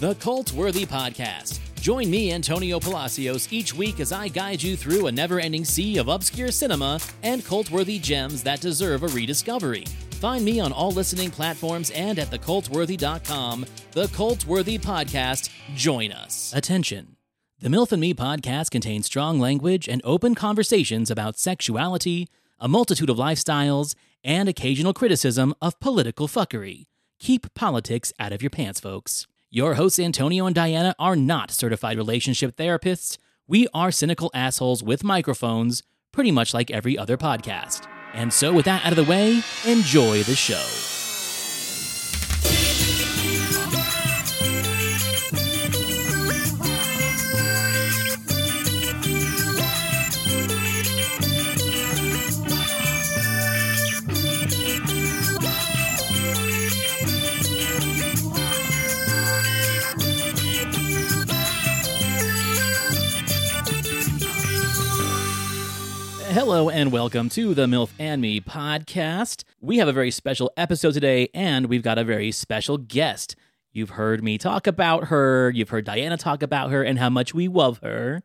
the Cult Worthy Podcast. Join me, Antonio Palacios, each week as I guide you through a never ending sea of obscure cinema and cult worthy gems that deserve a rediscovery. Find me on all listening platforms and at thecultworthy.com. The Cult Worthy Podcast. Join us. Attention. The MILF and Me podcast contains strong language and open conversations about sexuality, a multitude of lifestyles, and occasional criticism of political fuckery. Keep politics out of your pants, folks. Your hosts, Antonio and Dianna, are not certified relationship therapists. We are cynical assholes with microphones, pretty much like every other podcast. And so, with that out of the way, enjoy the show. Hello and welcome to the MILF and Me podcast. We have a very special episode today, and we've got a very special guest. You've heard me talk about her, you've heard Dianna talk about her, and how much we love her.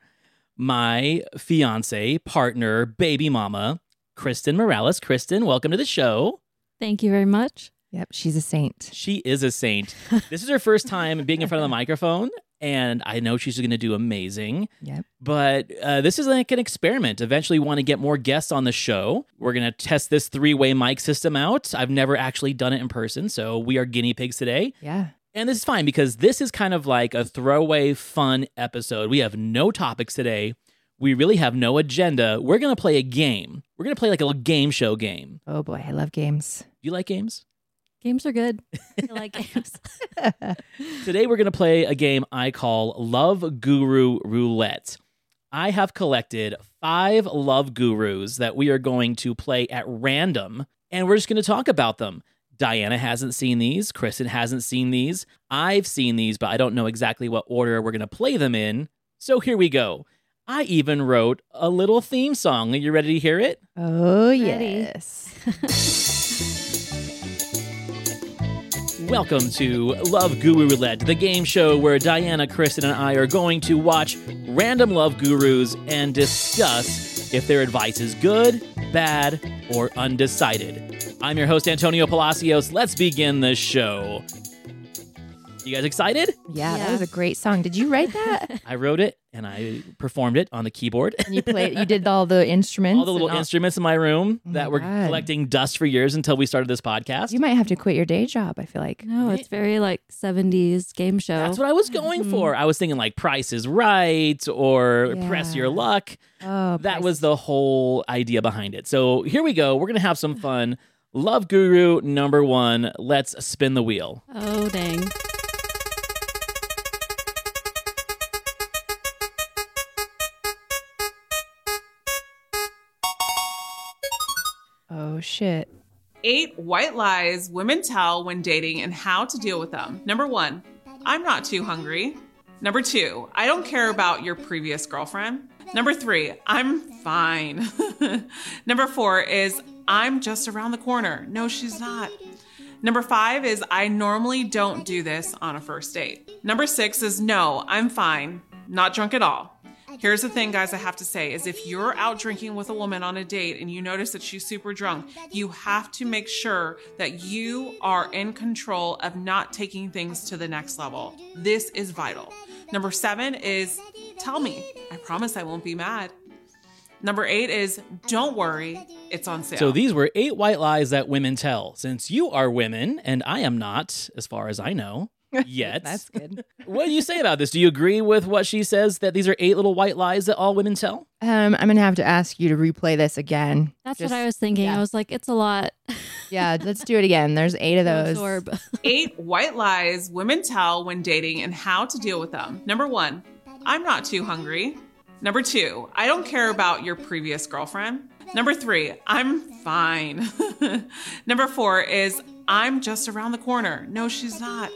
My fiance, partner, baby mama, Kristen Morales. Kristen, welcome to the show. Thank you very much. Yep, she's a saint. She is a saint. this is her first time being in front of the microphone, and I know she's going to do amazing. Yep. But uh, this is like an experiment. Eventually, want to get more guests on the show. We're going to test this three way mic system out. I've never actually done it in person, so we are guinea pigs today. Yeah. And this is fine because this is kind of like a throwaway fun episode. We have no topics today. We really have no agenda. We're going to play a game. We're going to play like a little game show game. Oh boy, I love games. You like games? Games are good. I like games. Today we're going to play a game I call Love Guru Roulette. I have collected five love gurus that we are going to play at random, and we're just going to talk about them. Dianna hasn't seen these. Kristen hasn't seen these. I've seen these, but I don't know exactly what order we're going to play them in. So here we go. I even wrote a little theme song. Are you ready to hear it? Oh Ready. yes. Welcome to Love Guru Roulette, the game show where Dianna, Kristen, and I are going to watch random love gurus and discuss if their advice is good, bad, or undecided. I'm your host, Antonio Palacios. Let's begin the show. You guys excited? Yeah, that was a great song. Did you write that? I wrote it and I performed it on the keyboard. and you played. You did all the instruments. All the little and all- instruments in my room Oh that my were God. collecting dust for years until we started this podcast. You might have to quit your day job. I feel like. No, it's very like 70s game show. That's what I was going Mm-hmm. Mhm. for. I was thinking like Price is Right or Press Your Luck. Oh, that Price was the whole idea behind it. So here we go. We're gonna have some fun. Love Guru number one. Let's spin the wheel. oh, dang. Shit. Eight white lies women tell when dating and how to deal with them. Number one, I'm not too hungry. Number two, I don't care about your previous girlfriend. Number three, I'm fine. Number four is I'm just around the corner. No, she's not. Number five is I normally don't do this on a first date. Number six is no, I'm fine. Not drunk at all. Here's the thing, guys, I have to say is if you're out drinking with a woman on a date and you notice that she's super drunk, you have to make sure that you are in control of not taking things to the next level. This is vital. Number seven is tell me. I promise I won't be mad. Number eight is don't worry, it's on sale. So these were eight white lies that women tell. Since you are women and I am not, as far as I know, yet. That's good. what do you say about this? Do you agree with what she says that these are eight little white lies that all women tell? Um, I'm gonna have to ask you to replay this again. That's Just- what I was thinking. yeah. I was like, it's a lot. Yeah, let's do it again. There's eight of those. absorb. Eight white lies women tell when dating and how to deal with them. Number one, I'm not too hungry. Number two, I don't care about your previous girlfriend. Number three, I'm fine. Number four is I'm just around the corner. No, she's not.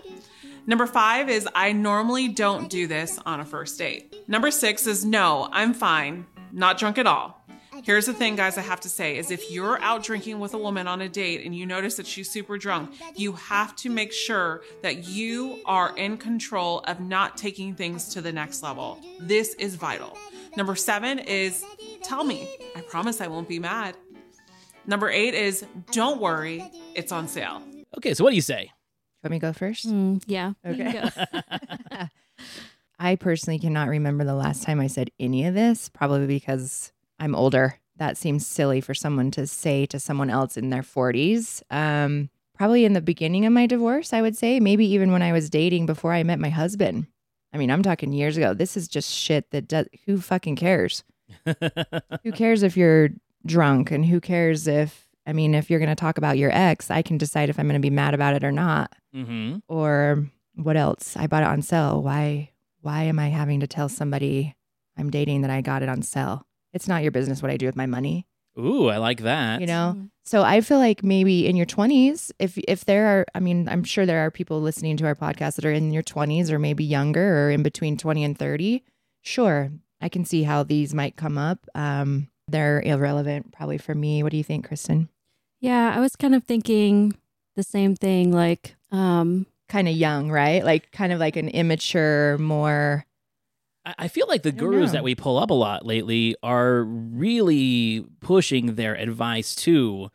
Number five is I normally don't do this on a first date. Number six is no, I'm fine. Not drunk at all. Here's the thing, guys, I have to say is if you're out drinking with a woman on a date and you notice that she's super drunk, you have to make sure that you are in control of not taking things to the next level. This is vital. Number seven is tell me. I promise I won't be mad. Number eight is don't worry, it's on sale. Okay, so what do you say? Want me to go first? Mm, yeah. you can Okay. go. I personally cannot remember the last time I said any of this, probably because I'm older. That seems silly for someone to say to someone else in their 40s. Um, probably in the beginning of my divorce, I would say, maybe even when I was dating before I met my husband. I mean, I'm talking years ago. This is just shit that does, who fucking cares? who cares if you're drunk and who cares if, I mean, if you're going to talk about your ex, I can decide if I'm going to be mad about it or not. Mm-hmm. or what else? I bought it on sale. Why why am i having to tell somebody i'm dating that i got it on sale? It's not your business what i do with my money. Ooh, I like that. you know? Mhm. so i feel like maybe in your 20s if if there are i mean i'm sure there are people listening to our podcast that are in your 20s or maybe younger or in between 20 and 30 sure i can see how these might come up. Um they're irrelevant probably for me. What do you think kristen Yeah, I was kind of thinking the same thing. Like, um, kind of young right like kind of like an immature more I I feel like the gurus know. that we pull up a lot lately are really pushing their advice to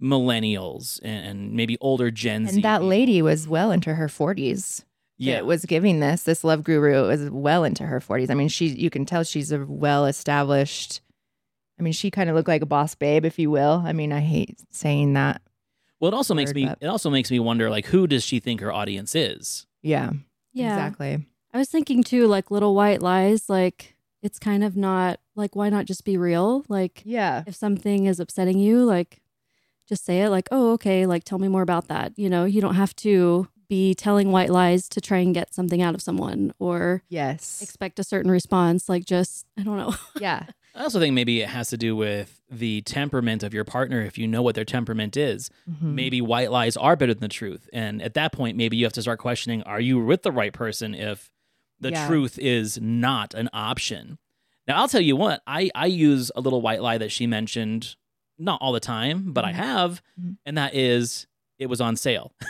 millennials and, and maybe older Gen Z. And that lady was well into her 40s. yeah, That was giving this. This love guru was well into her 40s. I mean, she you can tell she's a well established. I mean, she kind of looked like a boss babe, if you will. I mean, I hate saying that. well, it also makes me but- it also makes me wonder like who does she think her audience is? Yeah, yeah. exactly. I was thinking too, like little white lies, like it's kind of not like why not just be real? Like Yeah, if something is upsetting you, like just say it like, "Oh, okay, like tell me more about that." You know, you don't have to be telling white lies to try and get something out of someone or yes, expect a certain response. Like just I don't know. yeah, I also think maybe it has to do with the temperament of your partner. If you know what their temperament is, Mhm. maybe white lies are better than the truth. And at that point, maybe you have to start questioning: Are you with the right person? If the Yeah. truth is not an option. Now, I'll tell you what, I, I use a little white lie that she mentioned, not all the time, but I Mhm. have, Mhm. and that is it was on sale.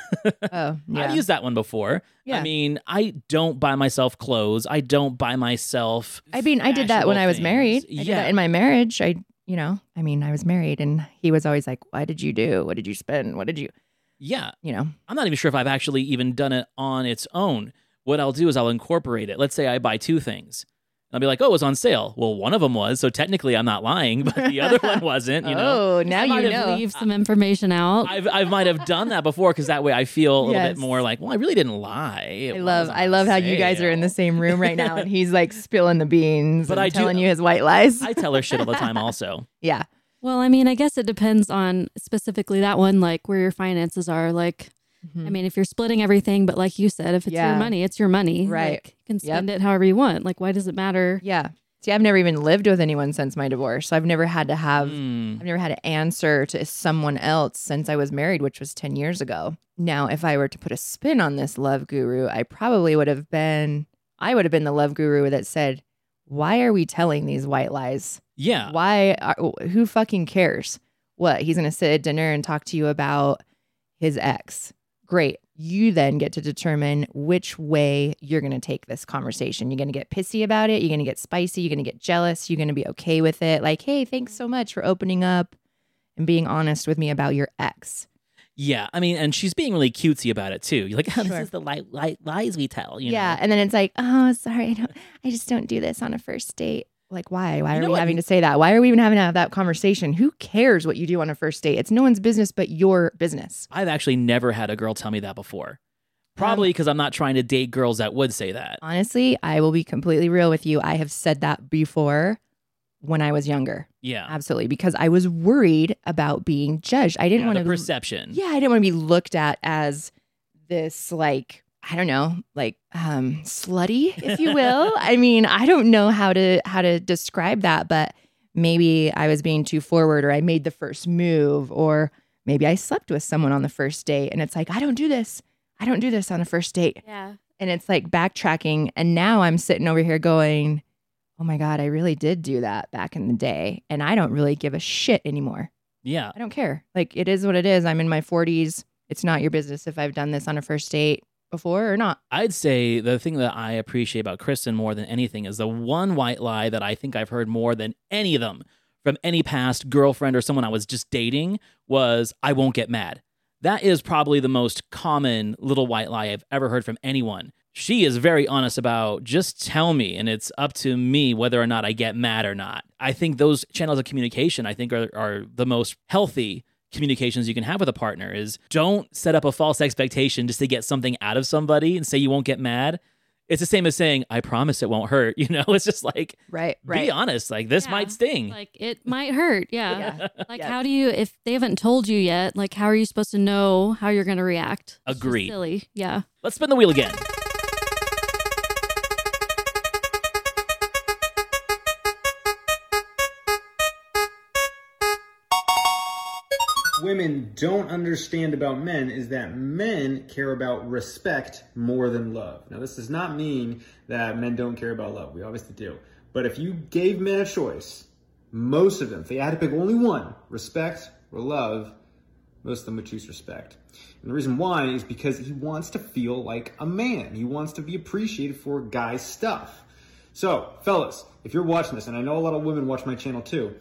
Oh, yeah. I've used that one before. Yeah. I mean, I don't buy myself clothes. I don't buy myself. I mean, I did that when fashionable I was married. I yeah. in my marriage. I, you know, I mean, I was married, and he was always like, "What did you do? What did you spend? What did you?" yeah. You know, I'm not even sure if I've actually even done it on its own. What I'll do is I'll incorporate it. Let's say I buy two things. I'll be like, oh, it was on sale. Well, one of them was, so technically I'm not lying, but the other one wasn't, you know. oh, now I you know. Leave some information out. I've, I might have done that before because that way I feel a little Yes. bit more like, well, I really didn't lie. It I love I on love how you guys are in the same room right now and he's like spilling the beans But and I do- telling you his white lies. I tell her shit all the time also. yeah. Well, I mean, I guess it depends on specifically that one, like where your finances are. Like, I mean, if you're splitting everything, but like you said, if it's Yeah. your money, it's your money. Right. Like, you can spend it however you want. Like, why does it matter? Yeah. See, I've never even lived with anyone since my divorce. So I've never had to have Hmm. I've never had to answer to someone else since I was married, which was 10 years ago. Now, if I were to put a spin on this love guru, I probably would have been I would have been the love guru that said, "Why are we telling these white lies? Yeah. Why are, who fucking cares? What? He's going to sit at dinner and talk to you about his ex. Great. You then get to determine which way you're going to take this conversation. You're going to get pissy about it. You're going to get spicy. You're going to get jealous. You're going to be okay with it. Like, hey, thanks so much for opening up and being honest with me about your ex. Yeah. I mean, and she's being really cutesy about it too. You're like, oh, Sure. this is the li- li- lies we tell. You yeah. Know? And then it's like, oh, sorry. I, don't, I just don't do this on a first date. Like, why? Why You are know we what? having to say that? Why are we even having to have that conversation? Who cares what you do on a first date? It's no one's business but your business. I've actually never had a girl tell me that before. Um, Probably because I'm not trying to date girls that would say that. Honestly, I will be completely real with you. I have said that before when I was younger. Yeah. Absolutely. Because I was worried about being judged. I didn't Yeah, want to perception. Yeah, I didn't want to be looked at as this like I don't know, like um slutty, if you will. I mean, I don't know how to how to describe that, but maybe I was being too forward or I made the first move or maybe I slept with someone on the first date and it's like, I don't do this. I don't do this on a first date. Yeah. And it's like backtracking and now I'm sitting over here going, oh my God, I really did do that back in the day. And I don't really give a shit anymore. Yeah. I don't care. Like it is what it is. I'm in my 40s. It's not your business if I've done this on a first date before or not. I'd say the thing that I appreciate about Kristen more than anything is the one white lie that I think I've heard more than any of them from any past girlfriend or someone I was just dating was I won't get mad. That is probably the most common little white lie I've ever heard from anyone. She is very honest about just tell me and it's up to me whether or not I get mad or not. I think those channels of communication I think are, are the most healthy communications you can have with a partner is don't set up a false expectation just to get something out of somebody and say you won't get mad. It's the same as saying, I promise it won't hurt. You know, it's just like, Right. right. be honest. Like, this Yeah. might sting. Like it might hurt. Yeah. Yeah. Like Yes. how do you if they haven't told you yet, like how are you supposed to know how you're gonna react? It's just Agreed. silly. Yeah. Let's spin the wheel again. Women don't understand about men is that men care about respect more than love. Now, this does not mean that men don't care about love. We obviously do. But if you gave men a choice, most of them, if they had to pick only one, respect or love, most of them would choose respect. And the reason why is because he wants to feel like a man. He wants to be appreciated for guy stuff. So, fellas, if you're watching this, and I know a lot of women watch my channel too,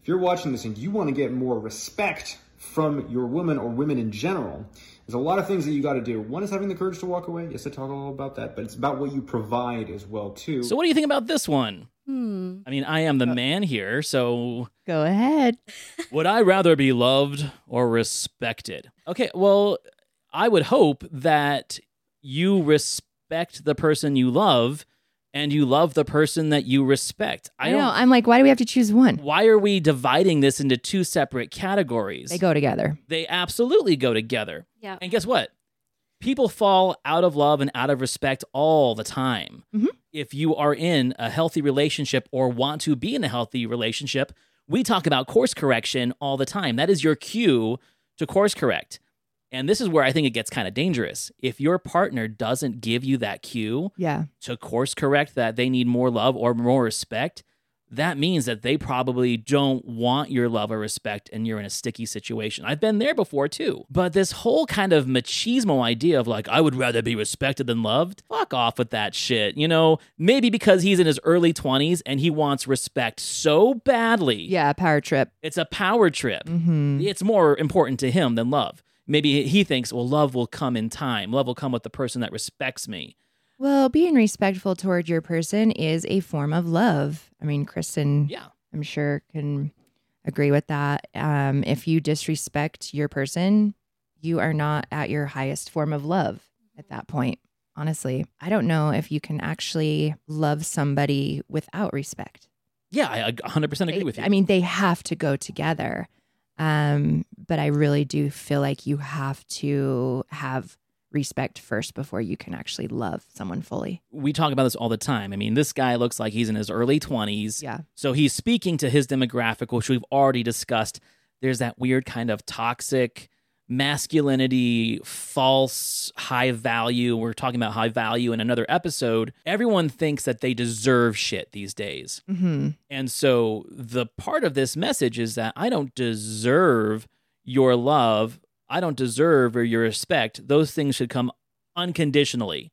if you're watching this and you want to get more respect from your woman or women in general, there's a lot of things that you got to do. One is having the courage to walk away. Yes, I talk all about that, but it's about what you provide as well too. So, what do you think about this one? Hmm. I mean, I am the man here, so Go ahead. would I rather be loved or respected? Okay, well, I would hope that you respect the person you love and you love the person that you respect. I I don't know. I'm like, why do we have to choose one? why are we dividing this into two separate categories? They go together. They absolutely go together. Yeah. And guess what? People fall out of love and out of respect all the time. Mhm. If you are in a healthy relationship or want to be in a healthy relationship, we talk about course correction all the time. That is your cue to course correct. And this is where I think it gets kind of dangerous. If your partner doesn't give you that cue Yeah. to course correct that they need more love or more respect, that means that they probably don't want your love or respect and you're in a sticky situation. I've been there before too. But this whole kind of machismo idea of like, I would rather be respected than loved, fuck off with that shit. You know, maybe because he's in his early 20s and he wants respect so badly. Yeah. Power trip. It's a power trip. Mm-hmm. It's more important to him than love. Maybe he thinks, well, love will come in time. Love will come with the person that respects me. Well, being respectful toward your person is a form of love. I mean, Kristen, Yeah. I'm sure can agree with that. Um, if you disrespect your person, you are not at your highest form of love at that point. Honestly, I don't know if you can actually love somebody without respect. Yeah, I I 100% agree They- with you. I mean, they have to go together. Um, but I really do feel like you have to have respect first before you can actually love someone fully. we talk about this all the time. I mean, this guy looks like he's in his early 20s. Yeah. So he's speaking to his demographic, which we've already discussed. There's that weird kind of toxic masculinity, false high value. We're talking about high value in another episode. Everyone thinks that they deserve shit these days. Mm-hmm. And so the part of this message is that I don't deserve your love. I don't deserve or your respect. Those things should come unconditionally.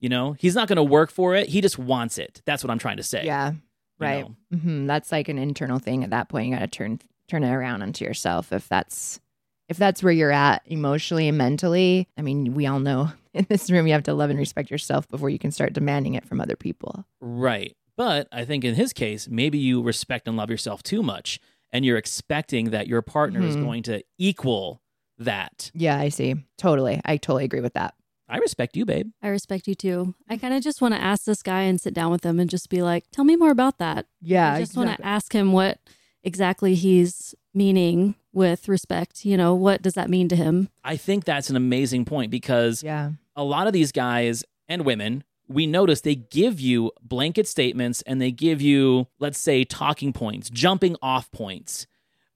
You know, he's not going to work for it. He just wants it. That's what I'm trying to say. Yeah. you Right. know? hmm That's like an internal thing. At that point, you got to turn turn it around onto yourself. If that's if that's where you're at emotionally and mentally, I mean, we all know in this room you have to love and respect yourself before you can start demanding it from other people. Right. But I think in his case, maybe you respect and love yourself too much and you're expecting that your partner is Mhm. going to equal that. Yeah, I see. Totally. I totally agree with that. I respect you, babe. I respect you too. I kind of just want to ask this guy and sit down with him and just be like, tell me more about that. Yeah. I just want to ask him what exactly he's meaning with respect. You know, what does that mean to him? I think that's an amazing point because Yeah. a lot of these guys and women, we notice they give you blanket statements and they give you, let's say, talking points, jumping off points,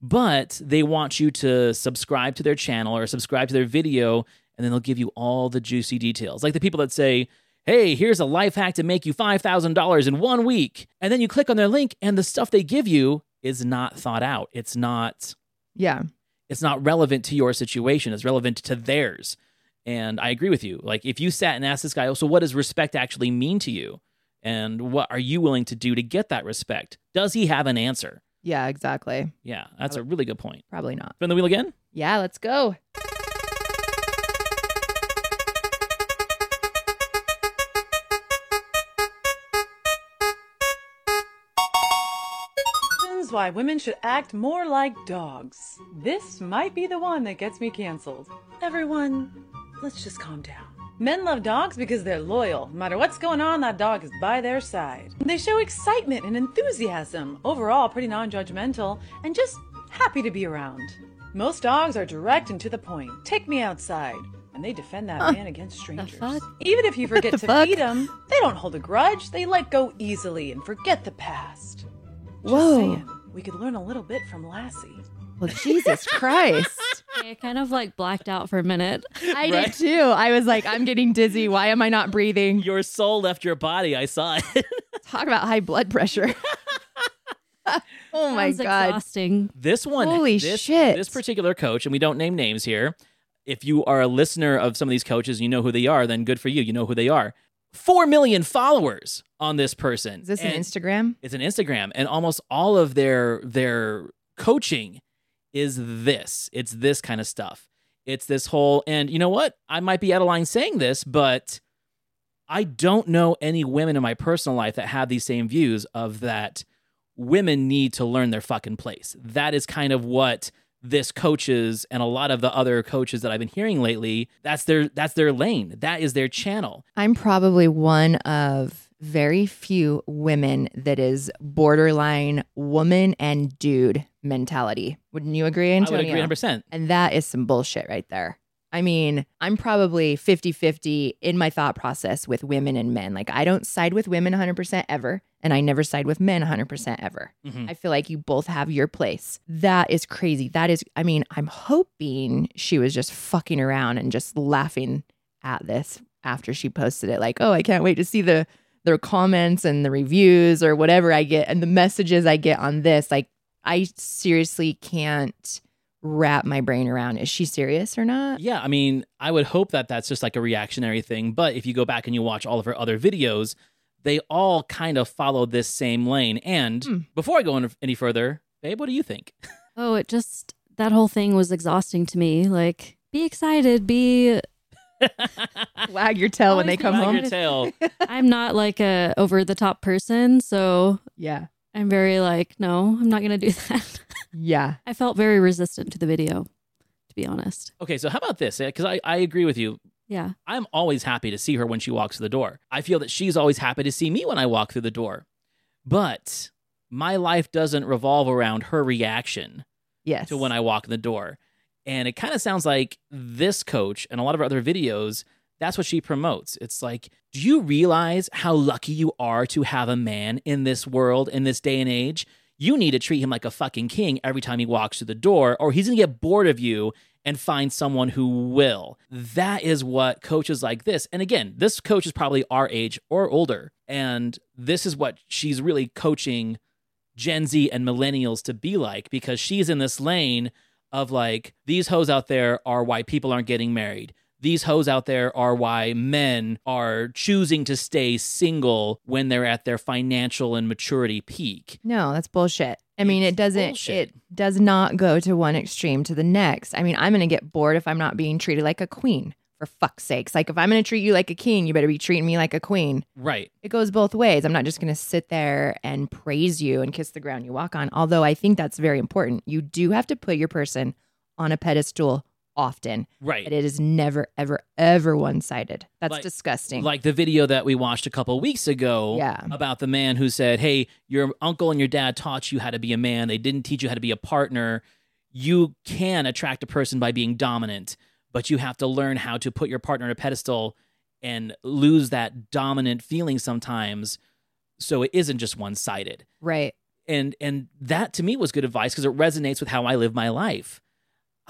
but they want you to subscribe to their channel or subscribe to their video, and then they'll give you all the juicy details. Like the people that say, hey, here's a life hack to make you $5,000 in one week. And then you click on their link and the stuff they give you is not thought out. It's not Yeah. it's not relevant to your situation. It's relevant to theirs. And I agree with you. Like if you sat and asked this guy, oh, so what does respect actually mean to you? And what are you willing to do to get that respect? Does he have an answer? Yeah, exactly. Yeah, that's a really good point. Probably not. Spin the wheel again. Yeah, let's go. Why women should act more like dogs. This might be the one that gets me canceled. Everyone, let's just calm down. Men love dogs because they're loyal. No matter what's going on, that dog is by their side. They show excitement and enthusiasm, overall pretty non judgmental, and just happy to be around. Most dogs are direct and to the point. Take me outside. And they defend that man against strangers. Even if you forget to fuck? feed them, they don't hold a grudge. They let go easily and forget the past. Just Whoa. saying, we could learn a little bit from Lassie. Well, Jesus Christ. I kind of like blacked out for a minute. I Right. did too. I was like, I'm getting dizzy. Why am I not breathing? Your soul left your body. I saw it. Talk about high blood pressure. oh my Sounds God. exhausting. this one, Holy this, shit. This particular coach, and we don't name names here. If you are a listener of some of these coaches, and you know who they are. Then good for you. You know who they are. Four million followers on this person. Is this an Instagram? It's an Instagram, and almost all of their their coaching is this. It's this kind of stuff. It's this whole, and you know what? I might be out of line saying this, but I don't know any women in my personal life that have these same views of that women need to learn their fucking place. That is kind of what this coaches and a lot of the other coaches that I've been hearing lately, that's their that's their lane. That is their channel. I'm probably one of very few women that is borderline woman and dude mentality. Wouldn't you agree, Antonio? I would agree 100%. And that is some bullshit right there. I mean, I'm probably 50 50 in my thought process with women and men. Like, I don't side with women 100% ever, and I never side with men 100% ever. Mhm. I feel like you both have your place. That is crazy. That is, I mean, I'm hoping she was just fucking around and just laughing at this after she posted it. Like, oh, I can't wait to see the their comments and the reviews or whatever I get and the messages I get on this. Like, I seriously can't wrap my brain around. Is she serious or not? Yeah, I mean, I would hope that that's just like a reactionary thing. But if you go back and you watch all of her other videos, they all kind of follow this same lane. And Hmm. before I go in- any further, babe, what do you think? Oh, it just that whole thing was exhausting to me. Like, be excited, be Wag your tail when they come Wag home. your tail. I'm not like a over the top person, so Yeah. I'm very like, no, I'm not gonna do that. Yeah. I felt very resistant to the video, to be honest. Okay, so how about this? Because I, I agree with you. Yeah. I'm always happy to see her when she walks through the door. I feel that she's always happy to see me when I walk through the door. But my life doesn't revolve around her reaction. Yes. to when I walk in the door. And it kind of sounds like this coach and a lot of her other videos, that's what she promotes. It's like, do you realize how lucky you are to have a man in this world, in this day and age? You need to treat him like a fucking king every time he walks through the door, or he's gonna get bored of you and find someone who will. That is what coaches like this, and again, this coach is probably our age or older, and this is what she's really coaching Gen Z and millennials to be like because she's in this lane of like these hoes out there are why people aren't getting married. These hoes out there are why men are choosing to stay single when they're at their financial and maturity peak. No, that's bullshit. I mean, it doesn't, bullshit. it does not go to one extreme to the next. I mean, I'm going to get bored if I'm not being treated like a queen, for fuck's sakes. Like, if I'm going to treat you like a king, you better be treating me like a queen. Right. It goes both ways. I'm not just going to sit there and praise you and kiss the ground you walk on. Although I think that's very important. You do have to put your person on a pedestal often, Right. but it is never, ever, ever one sided. That's Like- disgusting. Like the video that we watched a couple weeks ago Yeah. about the man who said, Hey, your uncle and your dad taught you how to be a man. They didn't teach you how to be a partner. You can attract a person by being dominant, but you have to learn how to put your partner on a pedestal and lose that dominant feeling sometimes so it isn't just one sided. right. And and that to me was good advice because it resonates with how I live my life.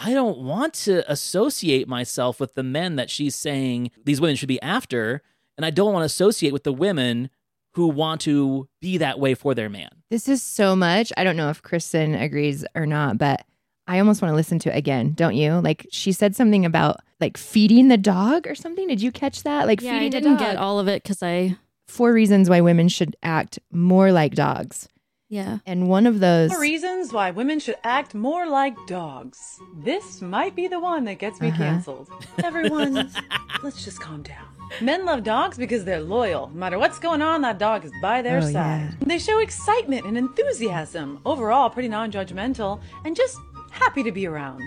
I don't want to associate myself with the men that she's saying these women should be after. And and I don't want to associate with the women who want to be that way for their man. This is so much. I don't know if Kristen agrees or not, but I almost want to listen to it again, don't you? Like she said something about like feeding the dog or something. Did you catch that? Like yeah, feeding I didn't the dog. get all of it because I Four reasons why women should act more like dogs. Yeah. And one of those Four reasons why women should act more like dogs. This might be the one that gets me Uh-huh. canceled. Everyone, let's just calm down. Men love dogs because they're loyal. No matter what's going on, that dog is by their Oh, side. yeah. They show excitement and enthusiasm. Overall, pretty non judgmental and just happy to be around.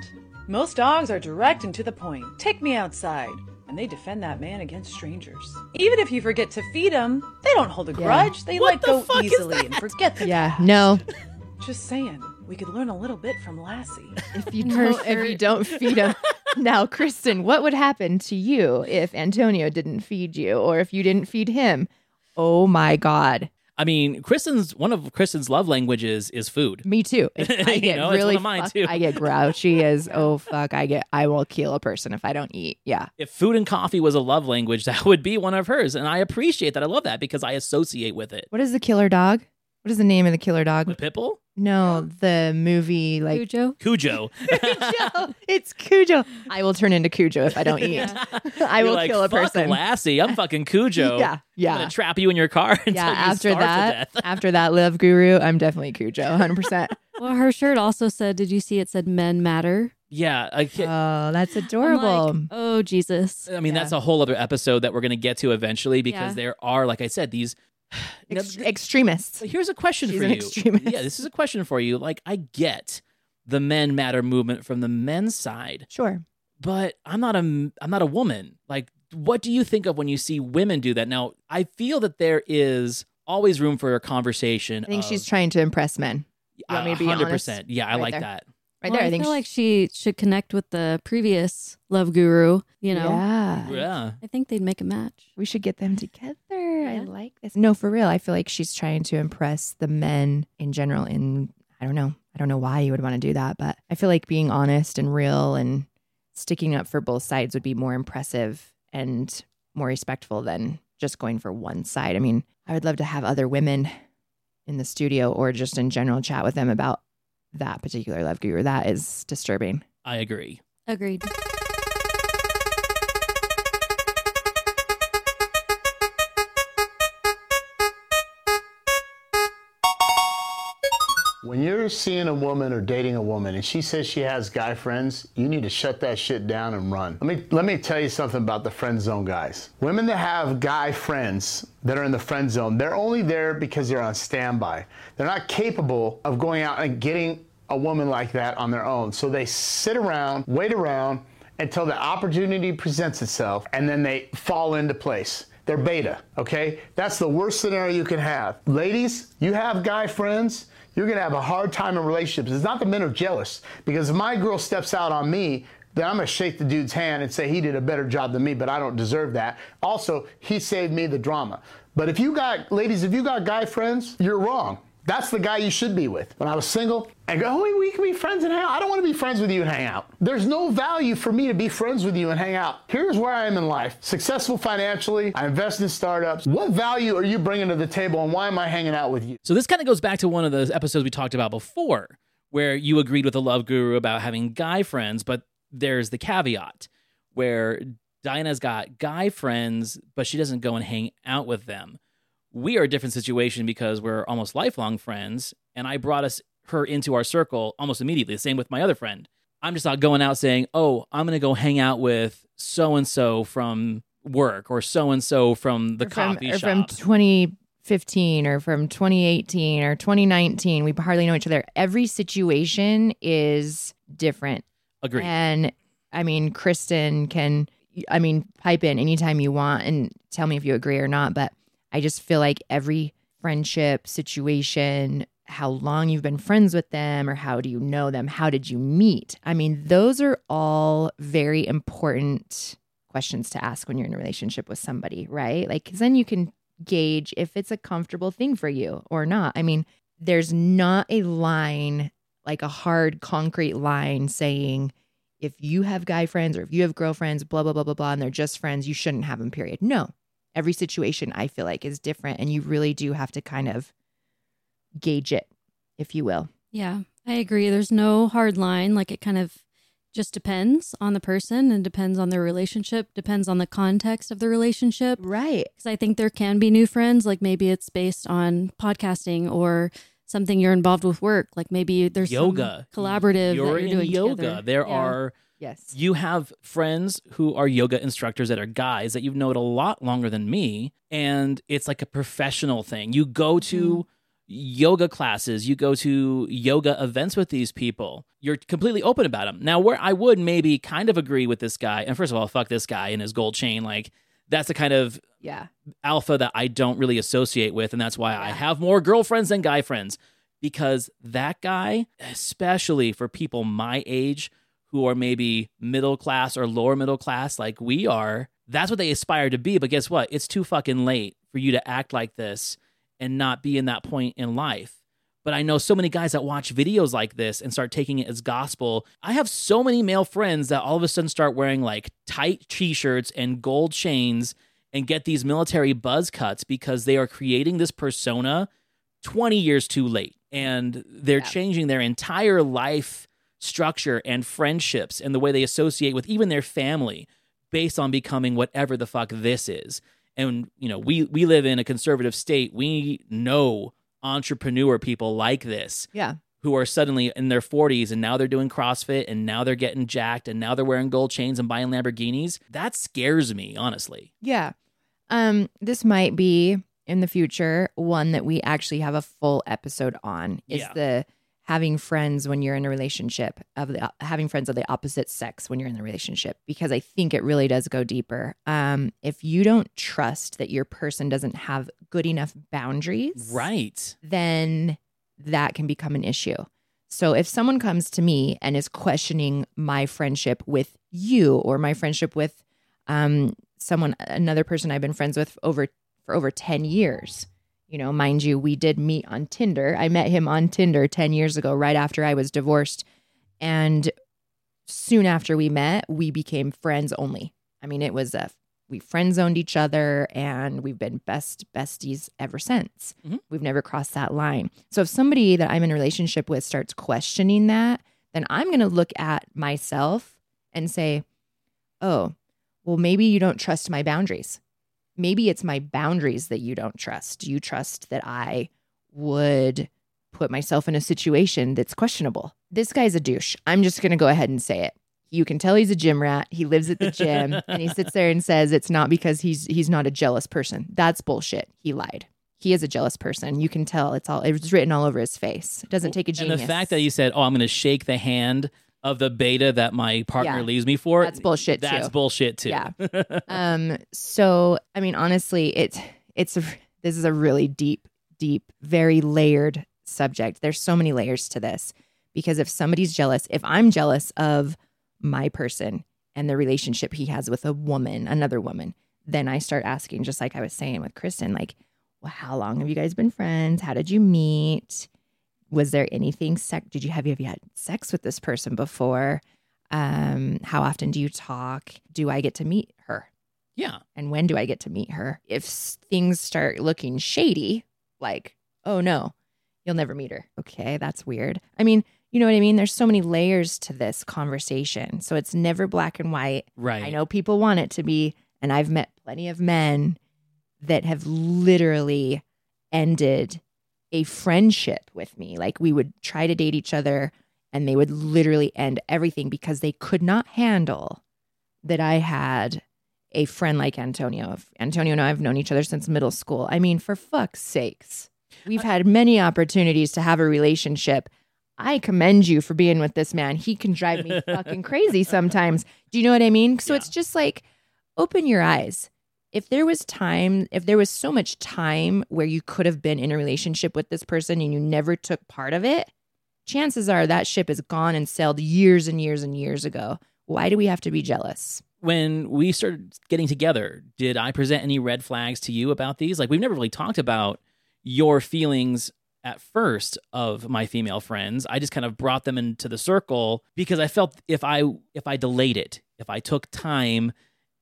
Most dogs are direct and to the point. Take me outside. And they defend that man against strangers. Even if you forget to feed them, they don't hold a grudge. They What let the go easily and forget the Yeah, no. just saying, we could learn a little bit from Lassie. If you don't, if you don't feed him. now, Kristen, what would happen to you if Antonio didn't feed you or if you didn't feed him? Oh my God. I mean, Kristen's one of Kristen's love languages is food. Me too. I get know, really one of mine, fuck- too. I get grouchy as oh fuck. I get I will kill a person if I don't eat. Yeah. If food and coffee was a love language, that would be one of hers, and I appreciate that. I love that because I associate with it. What is the killer dog? What is the name of the killer dog? With Pitbull, No, the movie like Cujo. Cujo. Cujo. It's Cujo. I will turn into Cujo if I don't eat. I You're will like, kill a "Fuck person. Lassie, I'm fucking Cujo. Yeah, yeah. I'm gonna trap you in your car until yeah, you after starve that, to death. after that love guru, I'm definitely Cujo, 100%. Well, her shirt also said, "Did you see it said men matter?" Yeah, I, can't- oh, that's I'm adorable. like, oh Jesus. I mean Yeah. that's a whole other episode that we're gonna get to eventually because Yeah. there are, like I said, these. Ex- extremists. Here's a question She's for an you. extremist. Yeah, this is a question for you. Like, I get the men matter movement from the men's side, Sure. but I'm not a I'm not a woman. Like, what do you think of when you see women do that? Now, I feel that there is always room for a conversation. I think of- she's trying to impress men. You want me to be hundred honest? percent. Yeah, I Right like there. that. Right Well, there. I, I think feel she- like she should connect with the previous love guru. You know, Yeah. Yeah, I think they'd make a match. We should get them together. I like this. No, for real. I feel like she's trying to impress the men in general. In I don't know. I don't know why you would want to do that, but I feel like being honest and real and sticking up for both sides would be more impressive and more respectful than just going for one side. I mean, I would love to have other women in the studio or just in general chat with them about that particular love guru. That is disturbing. I agree. Agreed. When you're seeing a woman or dating a woman and she says she has guy friends, you need to shut that shit down and run. Let me let me tell you something about the friend zone guys. Women that have guy friends that are in the friend zone, they're only there because they're on standby. They're not capable of going out and getting a woman like that on their own. So they sit around, wait around until the opportunity presents itself and then they fall into place. They're beta, okay? That's the worst scenario you can have. Ladies, you have guy friends, you're gonna have a hard time in relationships. It's not that men are jealous, because if my girl steps out on me, then I'm gonna shake the dude's hand and say he did a better job than me, but I don't deserve that. Also, he saved me the drama. But if you got, ladies, if you got guy friends, you're wrong. That's the guy you should be with. When I was single, and go, oh, we can be friends and hang out. I don't want to be friends with you and hang out. There's no value for me to be friends with you and hang out. Here's where I am in life successful financially, I invest in startups. What value are you bringing to the table and why am I hanging out with you? So this kind of goes back to one of those episodes we talked about before, where you agreed with the love guru about having guy friends, but there's the caveat where Dianna's got guy friends, but she doesn't go and hang out with them. We are a different situation because we're almost lifelong friends, and I brought us her into our circle almost immediately. The same with my other friend. I'm just not going out saying, "Oh, I'm going to go hang out with so and so from work or so and so from the or from, coffee or shop." from 2015 or from 2018 or 2019 we hardly know each other every situation is different Agreed. and i mean kristen can i mean pipe in anytime you want and tell me if you agree or not but i just feel like every friendship situation how long you've been friends with them or how do you know them how did you meet? I mean those are all very important questions to ask when you're in a relationship with somebody right? Like because then you can gauge if it's a comfortable thing for you or not. I mean there's not a line like a hard concrete line saying if you have guy friends or if you have girlfriends blah blah blah blah blah and they're just friends you shouldn't have them period. No Every situation I feel like is different and you really do have to kind of gauge it, if you will. Yeah, I agree. There's no hard line. Like it kind of just depends on the person and depends on their relationship, depends on the context of the relationship. Right. Because I think there can be new friends. Like maybe it's based on podcasting or something you're involved with work. Like maybe there's some yoga collaborative. You're that you're in doing yoga. together. There Yeah. are Yes. you have friends who are yoga instructors that are guys that you've known a lot longer than me and it's like a professional thing you go to mm-hmm. yoga classes you go to yoga events with these people you're completely open about them now where i would maybe kind of agree with this guy and first of all fuck this guy and his gold chain like that's the kind of Yeah. alpha that I don't really associate with, and that's why I have more girlfriends than guy friends. Because that guy, especially for people my age who are maybe middle class or lower middle class, like we are, that's what they aspire to be. But guess what? It's too fucking late for you to act like this and not be in that point in life. But I know so many guys that watch videos like this and start taking it as gospel. I have so many male friends that all of a sudden start wearing like tight t shirts and gold chains and get these military buzz cuts because they are creating this persona 20 years too late. And they're Yeah. changing their entire life structure and friendships and the way they associate with even their family based on becoming whatever the fuck this is. And you know, we we live in a conservative state. We know entrepreneur people like this Yeah. who are suddenly in their 40s and now they're doing CrossFit and now they're getting jacked and now they're wearing gold chains and buying Lamborghinis. That scares me, honestly. Yeah. Um, this might be in the future one that we actually have a full episode on. Is Yeah. the having friends when you're in a relationship of the having friends of the opposite sex when you're in the relationship because I think it really does go deeper. Um, if you don't trust that your person doesn't have good enough boundaries, Right. then that can become an issue. So if someone comes to me and is questioning my friendship with you or my friendship with um, someone, another person I've been friends with over for over 10 years, you know, mind you, we did meet on Tinder. I met him on Tinder 10 years ago, right after I was divorced. And soon after we met, we became friends only. I mean, it was a we friend zoned each other and we've been best besties ever since. Mhm. We've never crossed that line. So if somebody that I'm in a relationship with starts questioning that, then I'm going to look at myself and say, "Oh, well maybe you don't trust my boundaries. Maybe it's my boundaries that you don't trust. You trust that I would put myself in a situation that's questionable? This guy's a douche. I'm just going to go ahead and say it you can tell he's a gym rat. He lives at the gym and he sits there and says it's not because he's he's not a jealous person. That's bullshit. He lied. He is a jealous person. You can tell it's all it's written all over his face. It doesn't take a genius. And the fact that you said, "Oh, I'm going to shake the hand of the beta that my partner Yeah. leaves me for," That's bullshit, That's too. bullshit too. Yeah. um so I mean honestly it's it's a, this is a really deep deep very layered subject. There's so many layers to this because if somebody's jealous, if I'm jealous of my person and the relationship he has with a woman, another woman, then I start asking, just like I was saying with Kristen, like, well, how long have you guys been friends? How did you meet? Was there anything sex? Did you have you have you had sex with this person before? Um, how often do you talk? Do I get to meet her? yeah. And when do I get to meet her? If things start looking shady, like, oh no, you'll never meet her. Okay, that's weird. I mean, you know what I mean? There's so many layers to this conversation. So it's never black and white. Right. I know people want it to be, and I've met plenty of men that have literally ended a friendship with me. Like we would try to date each other and they would literally end everything because they could not handle that I had a friend like Antonio. Antonio and I have known each other since middle school. I mean, for fuck's sakes. We've had many opportunities to have a relationship. I commend you for being with this man. He can drive me fucking crazy sometimes. Do you know what I mean? So Yeah. it's just like open your eyes. If there was time, if there was so much time where you could have been in a relationship with this person and you never took part of it, chances are that ship is gone and sailed years and years and years ago. Why do we have to be jealous? when we started getting together, did I present any red flags to you about these? Like, we've never really talked about your feelings at first of my female friends. I just kind of brought them into the circle because I felt if I if I delayed it, if I took time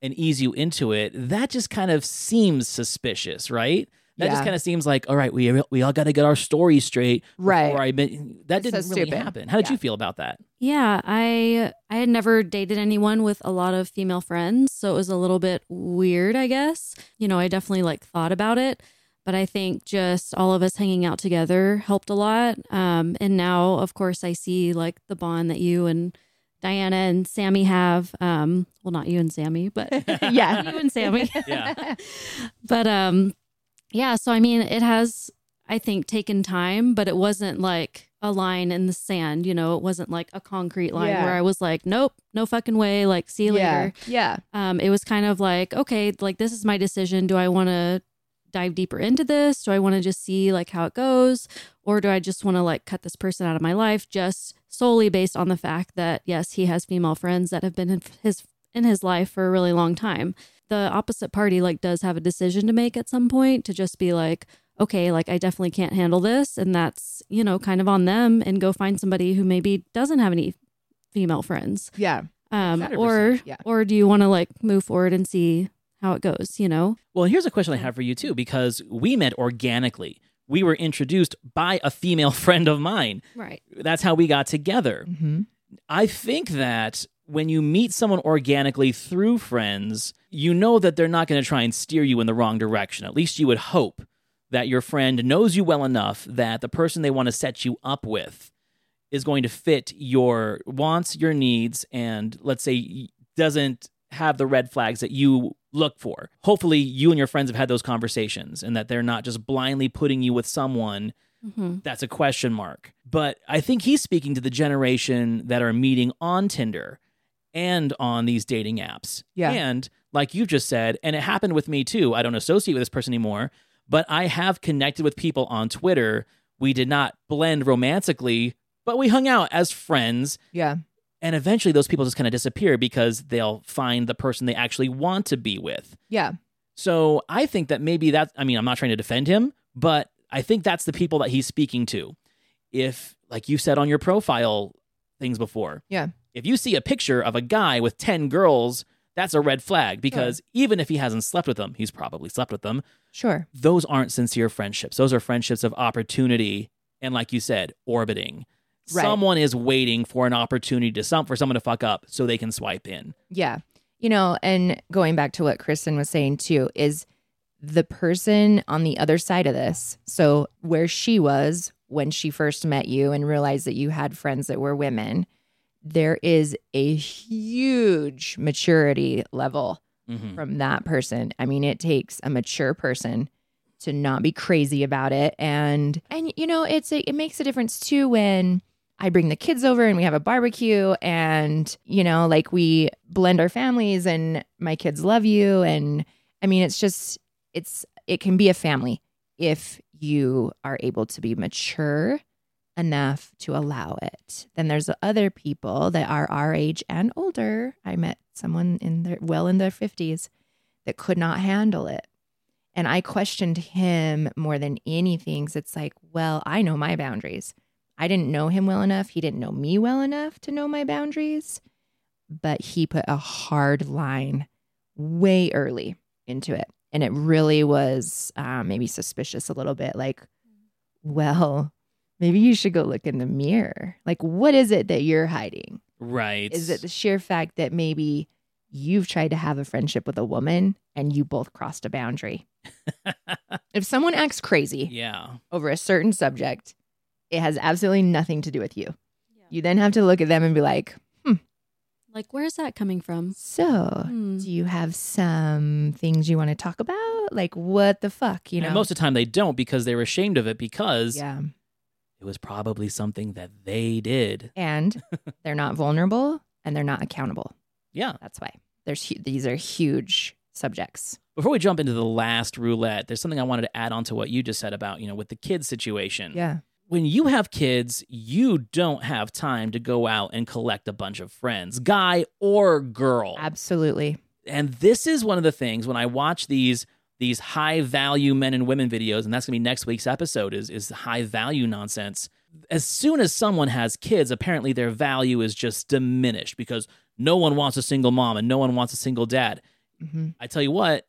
and ease you into it, that just kind of seems suspicious, right? That just kind of seems like, all right, we we all got to get our story straight. Right. I admit- that So didn't really happen. How did Yeah. you feel about that? Yeah, I I had never dated anyone with a lot of female friends, so it was a little bit weird, I guess. You know, I definitely like thought about it, but I think just all of us hanging out together helped a lot. Um, and now, of course, I see like the bond that you and Dianna and Sammy have. Um, well, not you and Sammy, but Yeah. you and Sammy. Yeah. but um, yeah. So I mean, it has I think taken time, but it wasn't like a line in the sand. You know, it wasn't like a concrete line Yeah. where I was like, nope, no fucking way. Like, see you yeah. later. Yeah. Um, it was kind of like, okay, like this is my decision. Do I want to dive deeper into this? Do I want to just see like how it goes, or do I just want to like cut this person out of my life just solely based on the fact that yes, he has female friends that have been in his in his life for a really long time. The opposite party like does have a decision to make at some point to just be like, okay, like I definitely can't handle this, and that's you know kind of on them, and go find somebody who maybe doesn't have any female friends Yeah. um 100%, or yeah. or do you want to like move forward and see how it goes you know Well, here's a question I have for you too, because we met organically. We were introduced by a female friend of mine. right That's how we got together. Mm-hmm. I think that when you meet someone organically through friends, you know that they're not going to try and steer you in the wrong direction. At least you would hope that your friend knows you well enough that the person they want to set you up with is going to fit your wants, your needs, and let's say doesn't have the red flags that you look for. Hopefully, you and your friends have had those conversations and that they're not just blindly putting you with someone mm-hmm. that's a question mark. But I think he's speaking to the generation that are meeting on Tinder and on these dating apps. Yeah. And like you just said, and it happened with me too. I don't associate with this person anymore, but I have connected with people on Twitter. We did not blend romantically, but we hung out as friends. Yeah. And eventually those people just kind of disappear because they'll find the person they actually want to be with. Yeah. So I think that maybe that, I mean, I'm not trying to defend him, but I think that's the people that he's speaking to. If, like you said on your profile things before, Yeah. if you see a picture of a guy with 10 girls, that's a red flag because even if he hasn't slept with them, he's probably slept with them. Sure. Those aren't sincere friendships. Those are friendships of opportunity and, like you said, orbiting. Right. Someone is waiting for an opportunity to some for someone to fuck up so they can swipe in. Yeah. You know, and going back to what Kristen was saying too, is the person on the other side of this. So, where she was when she first met you and realized that you had friends that were women, there is a huge maturity level Mhm. from that person. I mean, it takes a mature person to not be crazy about it and and you know, it's a, it makes a difference too when I bring the kids over and we have a barbecue and you know, like we blend our families and my kids love you and I mean, it's just it's it can be a family if you are able to be mature enough to allow it. Then there's other people that are our age and older. I met someone in their well in their 50s that could not handle it. And I questioned him more than anything. it's like, well, I know my boundaries. I didn't know him well enough. He didn't know me well enough to know my boundaries. But he put a hard line way early into it. And it really was uh, maybe suspicious a little bit. Like, well, maybe you should go look in the mirror. Like, what is it that you're hiding? Right. Is it the sheer fact that maybe you've tried to have a friendship with a woman and you both crossed a boundary? if someone acts crazy yeah. over a certain subject, it has absolutely nothing to do with you. You then have to look at them and be like, hmm. like where's that coming from so Hmm. do you have some things you want to talk about? Like, what the fuck, you know? And most of the time they don't because they're ashamed of it because yeah. it was probably something that they did. And they're not vulnerable and they're not accountable. Yeah. That's why. There's hu- these are huge subjects. Before we jump into the last roulette, there's something I wanted to add on to what you just said about, you know, with the kids situation. Yeah. When you have kids, you don't have time to go out and collect a bunch of friends, guy or girl. Absolutely. and this is one of the things when I watch these these high value men and women videos, and that's gonna be next week's episode is is high value nonsense. As soon as someone has kids, apparently their value is just diminished because no one wants a single mom and no one wants a single dad. hmm I tell you what,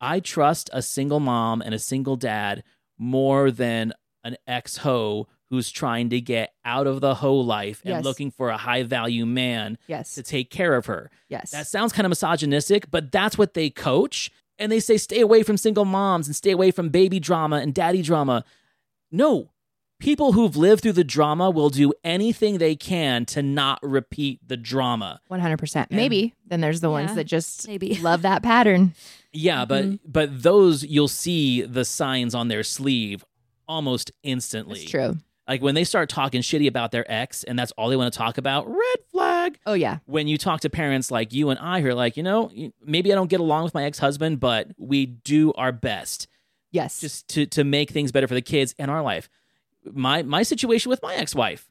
I trust a single mom and a single dad more than an ex hoe who's trying to get out of the hoe life and Yes. looking for a high value man Yes. to take care of her. yes. That sounds kind of misogynistic, but that's what they coach. And they say stay away from single moms and stay away from baby drama and daddy drama. No, people who've lived through the drama will do anything they can to not repeat the drama. 100%. Maybe. Then there's the ones that just maybe. love that pattern. Yeah, but Mm-hmm. but those you'll see the signs on their sleeve almost instantly. It's true. Like when they start talking shitty about their ex and that's all they want to talk about, red flag. Oh, yeah. When you talk to parents like you and I who are like, you know, maybe I don't get along with my ex-husband, but we do our best Yes. just to to make things better for the kids and our life. My my situation with my ex-wife,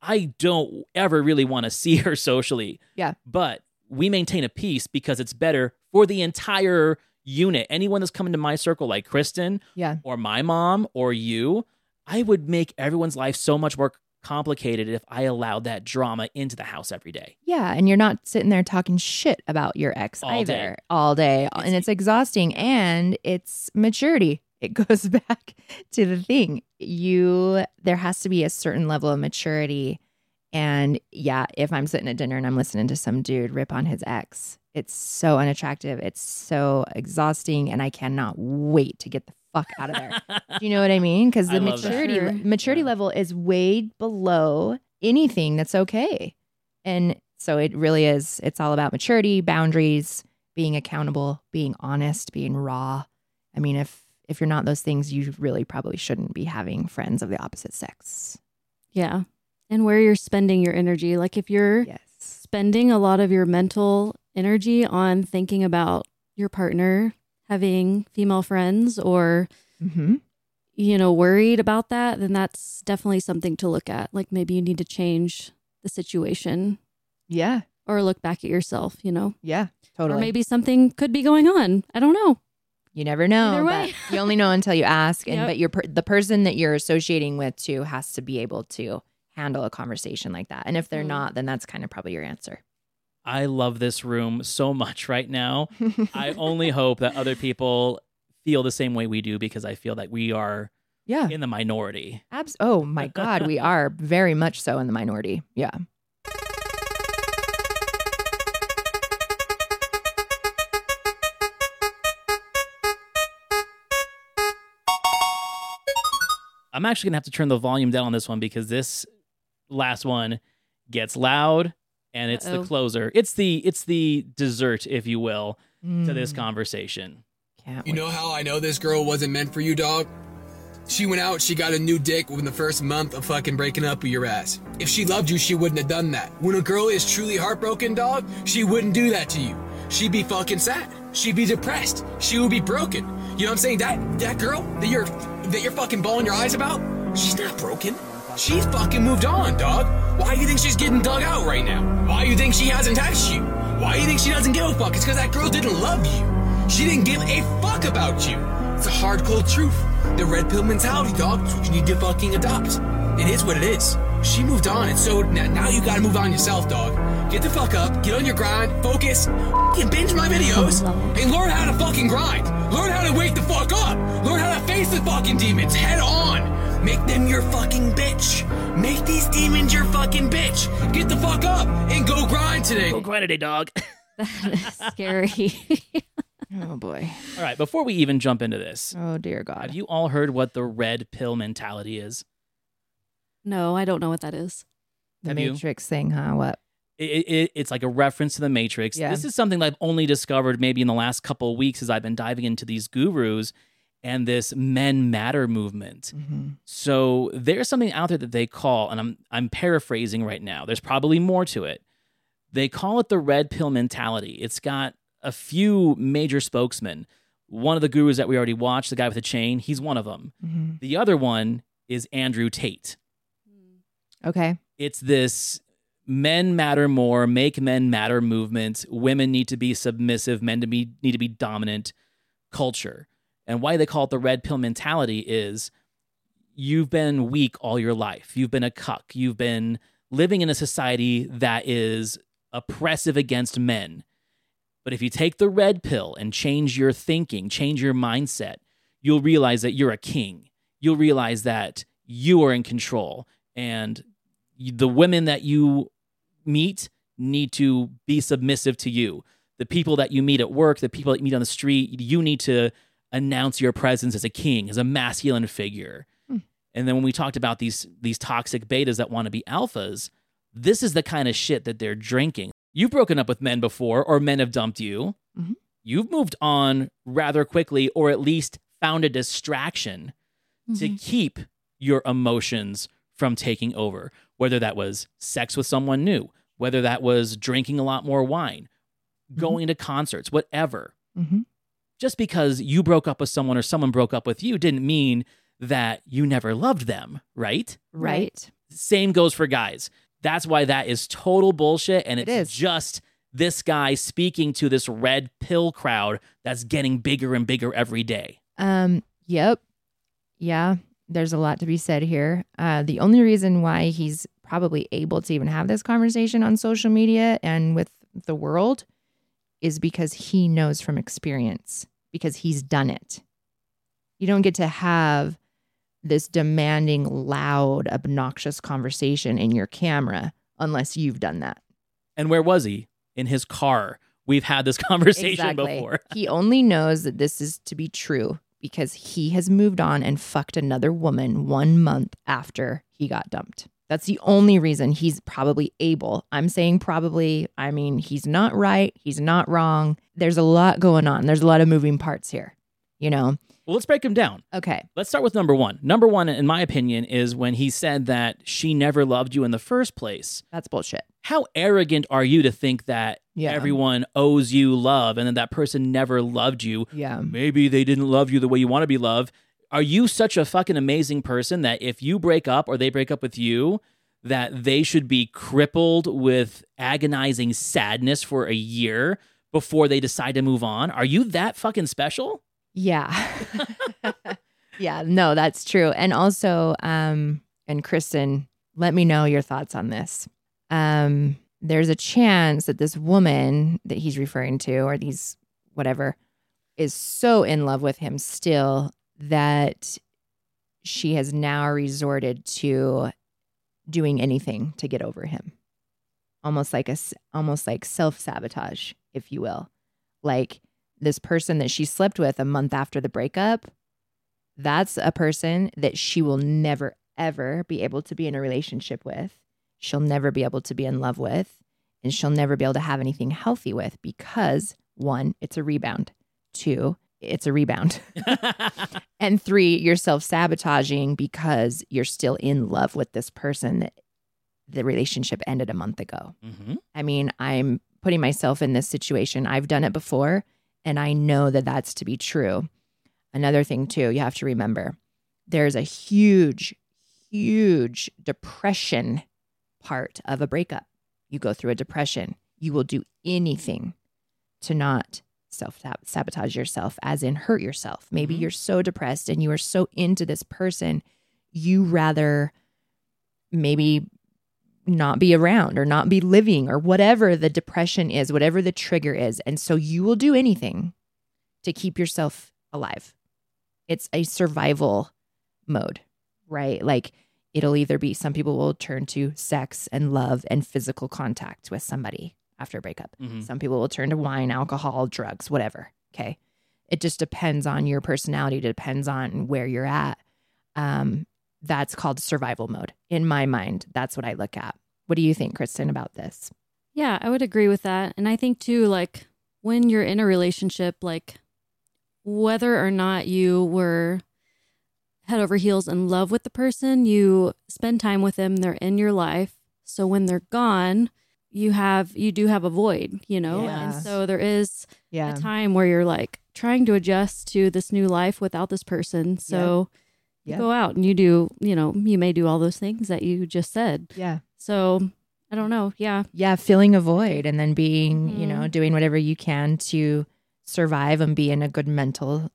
I don't ever really want to see her socially. Yeah. But we maintain a peace because it's better for the entire unit. Anyone that's coming to my circle like Kristen yeah. or my mom or you, I would make everyone's life so much more complicated if I allowed that drama into the house every day. Yeah, and you're not sitting there talking shit about your ex All either day. all day, It's- and it's exhausting and it's maturity. It goes back to the thing. You there has to be a certain level of maturity and yeah, if I'm sitting at dinner and I'm listening to some dude rip on his ex, it's so unattractive. It's so exhausting and I cannot wait to get the fuck out of there. Do you know what I mean? Because the maturity Sure. maturity Yeah. level is way below anything that's okay. And so it really is, it's all about maturity, boundaries, being accountable, being honest, being raw. I mean, if if you're not those things, you really probably shouldn't be having friends of the opposite sex. Yeah. And where you're spending your energy. Like if you're Yes. spending a lot of your mental energy on thinking about your partner having female friends or, Mm-hmm. you know, worried about that, then that's definitely something to look at. Like maybe you need to change the situation Yeah. or look back at yourself, you know? Yeah. Totally. Or maybe something could be going on. I don't know. you never know. You only know until you ask. And Yep. but your the person that you're associating with too has to be able to handle a conversation like that. And if they're Mm. not, then that's kind of probably your answer. I love this room so much right now. I only hope that other people feel the same way we do because I feel that we are yeah. in the minority. Abs- oh my God, we are very much so in the minority. Yeah. I'm actually gonna have to turn the volume down on this one because this last one gets loud and it's Uh-oh. the closer. It's the it's the dessert, if you will, to this Mm, conversation. Can't You wait. know how I know this girl wasn't meant for you, dog? She went out, she got a new dick within the first month of fucking breaking up with your ass. If she loved you, she wouldn't have done that. When a girl is truly heartbroken, dog, she wouldn't do that to you. She'd be fucking sad. She'd be depressed. She would be broken. You know what I'm saying? That that girl that you're that you're fucking bawling your eyes about, she's not broken. She's fucking moved on, dog. Why do you think she's getting dug out right now? Why do you think she hasn't texted you? Why do you think she doesn't give a fuck? It's because that girl didn't love you. She didn't give a fuck about you. It's a hard, cold truth. The red pill mentality, dog. It's what you need to fucking adopt. It is what it is. She moved on, and so now, now you gotta move on yourself, dog. Get the fuck up, get on your grind, focus, and binge my videos, and learn how to fucking grind. Learn how to wake the fuck up. Learn how to face the fucking demons head on. Make them your fucking bitch. Make these demons your fucking bitch. Get the fuck up and go grind today. Go grind today, dog. That is scary. Oh boy. all right, before we even jump into this, Oh dear God. have you all heard what the red pill mentality is? no, I don't know what that is. the have you? Matrix thing, huh? What? It, it, it's like a reference to the Matrix. Yeah. This is something that I've only discovered maybe in the last couple of weeks as I've been diving into these gurus and this men matter movement. Mm-hmm. So there's something out there that they call, and I'm I'm paraphrasing right now. There's probably more to it. They call it the red pill mentality. It's got a few major spokesmen. One of the gurus that we already watched, the guy with the chain, he's one of them. Mm-hmm. The other one is Andrew Tate. Okay. It's this men matter more, make men matter movement. Women need to be submissive, men to be need to be dominant culture. And why they call it the red pill mentality is you've been weak all your life. You've been a cuck. You've been living in a society that is oppressive against men. But if you take the red pill and change your thinking, change your mindset, you'll realize that you're a king. You'll realize that you are in control and the women that you meet need to be submissive to you. The people that you meet at work, the people that you meet on the street, you need to announce your presence as a king, as a masculine figure. And then when we talked about these these toxic betas that want to be alphas, this is the kind of shit that they're drinking. You've broken up with men before, or men have dumped you. Mhm. You've moved on rather quickly, or at least found a distraction to Mhm. keep your emotions from taking over, whether that was sex with someone new, whether that was drinking a lot more wine, going to concerts, whatever. Mm-hmm. Just because you broke up with someone or someone broke up with you didn't mean that you never loved them, right? Right. Same goes for guys. That's why that is total bullshit. And It it's is. just this guy speaking to this red pill crowd that's getting bigger and bigger every day. Um, yep. Yeah, there's a lot to be said here. Uh, the only reason why he's probably able to even have this conversation on social media and with the world is because he knows from experience, because he's done it. You don't get to have this demanding, loud, obnoxious conversation in your camera unless you've done that. And where was he? In his car. We've had this conversation before. he only knows that this is to be true because he has moved on and fucked another woman one month after he got dumped. That's the only reason he's probably able. I'm saying probably. I mean, he's not right. He's not wrong. There's a lot going on. There's a lot of moving parts here, you know? Well, let's break him down. Okay. Let's start with number one. Number one, in my opinion, is when he said that she never loved you in the first place. That's bullshit. How arrogant are you to think that Yeah. everyone owes you love and that that person never loved you? Yeah. Maybe they didn't love you the way you want to be loved. Are you such a fucking amazing person that if you break up or they break up with you, that they should be crippled with agonizing sadness for a year before they decide to move on? Are you that fucking special? Yeah. yeah, no, that's true. And also, um, and Kristen, let me know your thoughts on this. Um, there's a chance that this woman that he's referring to, or these whatever, is so in love with him still that she has now resorted to doing anything to get over him. Almost like a almost like self-sabotage, if you will. Like this person that she slept with a month after the breakup, that's a person that she will never, ever be able to be in a relationship with. She'll never be able to be in love with, and she'll never be able to have anything healthy with because one, it's a rebound. Two, it's a rebound. and three, you're self sabotaging because you're still in love with this person that the relationship ended a month ago. mm-hmm. I mean, I'm putting myself in this situation. I've done it before, and I know that that's to be true. Another thing, too, you have to remember there's a huge, huge depression part of a breakup. You go through a depression, you will do anything to not self sabotage yourself, as in hurt yourself. Maybe Mhm. you're so depressed and you are so into this person, you rather maybe not be around or not be living or whatever the depression is, whatever the trigger is. And so you will do anything to keep yourself alive. It's a survival mode, right? Like it'll either be some people will turn to sex and love and physical contact with somebody after a breakup. Mhm. Some people will turn to wine, alcohol, drugs, whatever. Okay. It just depends on your personality, it depends on where you're at. Um, that's called survival mode. In my mind, that's what I look at. What do you think, Kristen, about this? Yeah, I would agree with that. And I think too, like when you're in a relationship, like whether or not you were head over heels in love with the person, you spend time with them, they're in your life. So when they're gone, you have you do have a void, you know? Yeah. And so there is Yeah. a time where you're like trying to adjust to this new life without this person. So you Yep. go out and you do, you know, you may do all those things that you just said. Yeah. So I don't know. Yeah. Yeah. Filling a void and then being, you Mhm. know, doing whatever you can to survive and be in a good mental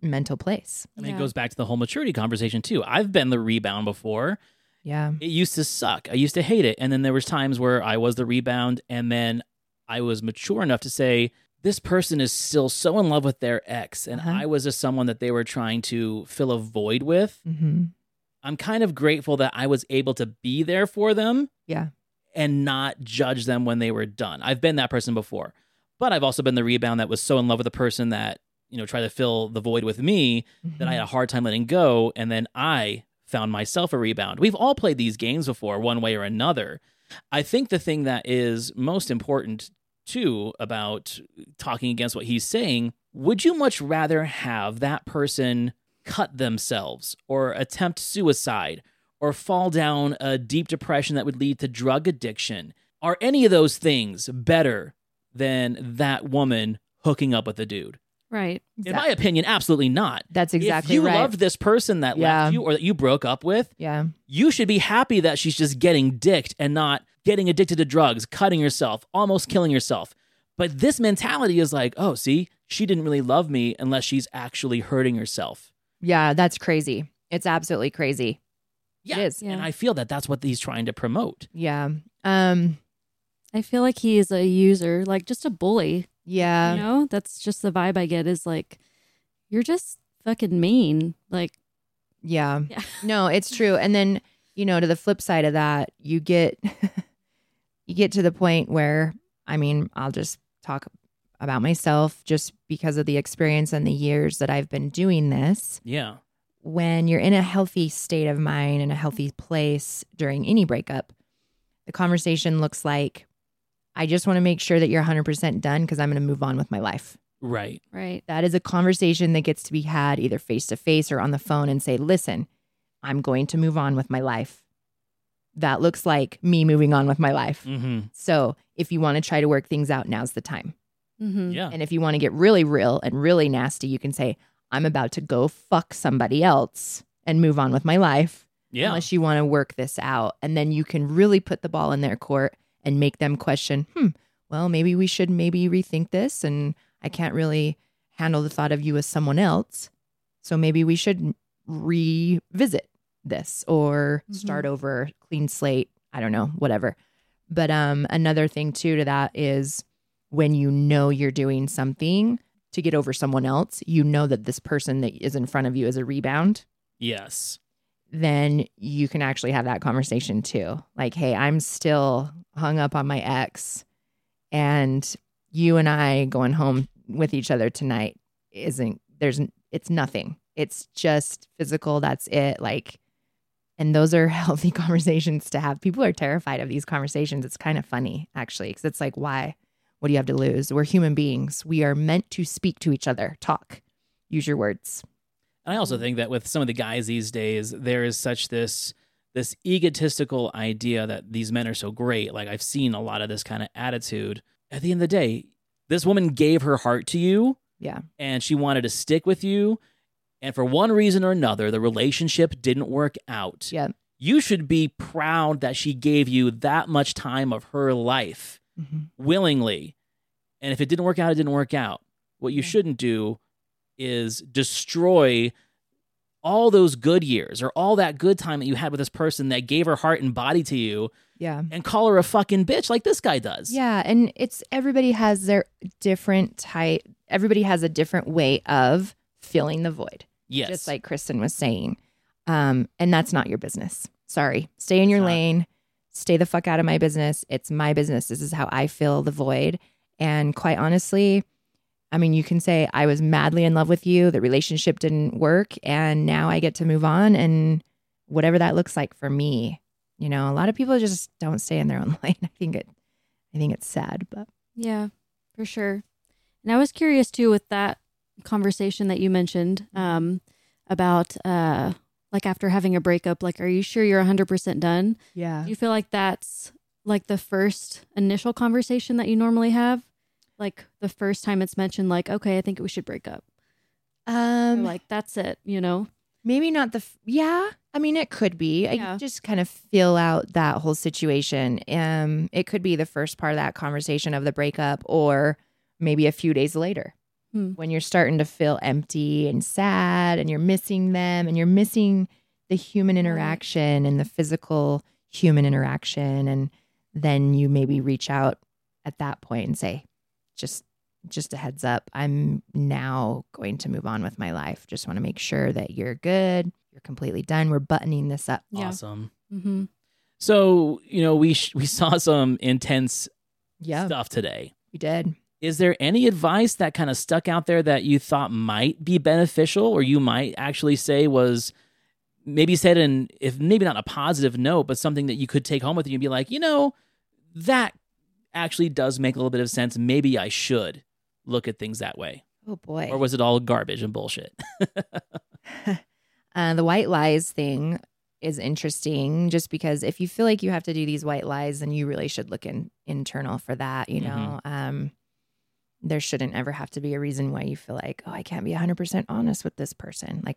mental place. I mean, Yeah. it goes back to the whole maturity conversation too. I've been the rebound before. Yeah. It used to suck. I used to hate it, and then there was times where I was the rebound, and then I was mature enough to say, this person is still so in love with their ex, and Uh-huh. I was just someone that they were trying to fill a void with. Mm-hmm. I'm kind of grateful that I was able to be there for them Yeah. and not judge them when they were done. I've been that person before, but I've also been the rebound that was so in love with the person that, you know, tried to fill the void with me that I had a hard time letting go. And then I found myself a rebound. We've all played these games before, one way or another. I think the thing that is most important, too, about talking against what he's saying would you much rather have that person cut themselves or attempt suicide or fall down a deep depression that would lead to drug addiction? Are any of those things better than that woman hooking up with a dude? Right. In my opinion, absolutely not. That's exactly right. if you right. loved this person that Yeah. left you or that you broke up with, Yeah. you should be happy that she's just getting dicked and not getting addicted to drugs, cutting herself, almost killing herself. But this mentality is like, oh, see, she didn't really love me unless she's actually hurting herself. Yeah. That's crazy. It's absolutely crazy. Yeah. is. And I feel that that's what he's trying to promote. Yeah. Um. I feel like he is a user, like just a bully. Yeah. you know, that's just the vibe I get is like, you're just fucking mean. Like, Yeah. Yeah. No, it's true. And then, you know, to the flip side of that, you get you get to the point where I mean, I'll just talk about myself just because of the experience and the years that I've been doing this. Yeah. When you're in a healthy state of mind and a healthy place during any breakup, the conversation looks like I just want to make sure that you're 100% done because I'm going to move on with my life. Right. right. That is a conversation that gets to be had either face to face or on the phone and say, listen, I'm going to move on with my life. That looks like me moving on with my life. Mm-hmm. So if you want to try to work things out, now's the time. Mm-hmm. Yeah. And if you want to get really real and really nasty, you can say, I'm about to go fuck somebody else and move on with my life. Yeah. Unless you want to work this out. And then you can really put the ball in their court and make them question, hmm, well, maybe we should maybe rethink this. And I can't really handle the thought of you as someone else. So maybe we should revisit this or start over, clean slate. I don't know, whatever. But um, another thing too to that is when you know you're doing something to get over someone else, you know that this person that is in front of you is a rebound yes. Then you can actually have that conversation too. Like, hey, I'm still hung up on my ex, and you and I going home with each other tonight isn't, there's, it's nothing. It's just physical. That's it. Like, and those are healthy conversations to have. People are terrified of these conversations. It's kind of funny, actually, because it's like, why? What do you have to lose? We're human beings. We are meant to speak to each other, talk, use your words. And I also think that with some of the guys these days, there is such this this egotistical idea that these men are so great. Like I've seen a lot of this kind of attitude. At the end of the day, this woman gave her heart to you Yeah. and she wanted to stick with you. And for one reason or another, the relationship didn't work out. Yeah. You should be proud that she gave you that much time of her life Mm-hmm. willingly. And if it didn't work out, it didn't work out. What you Yeah. shouldn't do is destroy all those good years or all that good time that you had with this person that gave her heart and body to you Yeah. and call her a fucking bitch like this guy does. Yeah, and it's everybody has their different type. Everybody has a different way of filling the void. Yes. Just like Kristen was saying, um, and that's not your business. Sorry, stay in your It's not. lane. Stay the fuck out of my business. It's my business. This is how I fill the void. And quite honestly, I mean, you can say I was madly in love with you. The relationship didn't work, and now I get to move on, and whatever that looks like for me. You know, a lot of people just don't stay in their own lane. I think it, I think it's sad, but Yeah, for sure. And I was curious too with that conversation that you mentioned um, about uh, like after having a breakup, like, are you sure you're 100% done? yeah, Do you feel like that's like the first initial conversation that you normally have? Like the first time it's mentioned, like, okay, I think we should break up. Um, like, that's it, you know? maybe not the. F- yeah, I mean, it could be. I just kind of feel out that whole situation. Um, it could be the first part of that conversation of the breakup, or maybe a few days later. Hmm. when you're starting to feel empty and sad and you're missing them and you're missing the human interaction and the physical human interaction and then you maybe reach out at that point and say just just a heads up. I'm now going to move on with my life. Just want to make sure that you're good. You're completely done. We're buttoning this up. Yeah. Awesome. Mm-hmm. So, you know, we sh- we saw some intense Yeah, stuff today. we did. Is there any advice that kind of stuck out there that you thought might be beneficial or you might actually say was maybe said in if maybe not a positive note, but something that you could take home with you and be like, you know, that actually does make a little bit of sense. Maybe I should look at things that way. Oh boy. Or was it all garbage and bullshit? Uh, the white lies thing is interesting just because if you feel like you have to do these white lies, then you really should look in internal for that. You know, um, there shouldn't ever have to be a reason why you feel like, oh, I can't be 100% honest with this person. Like,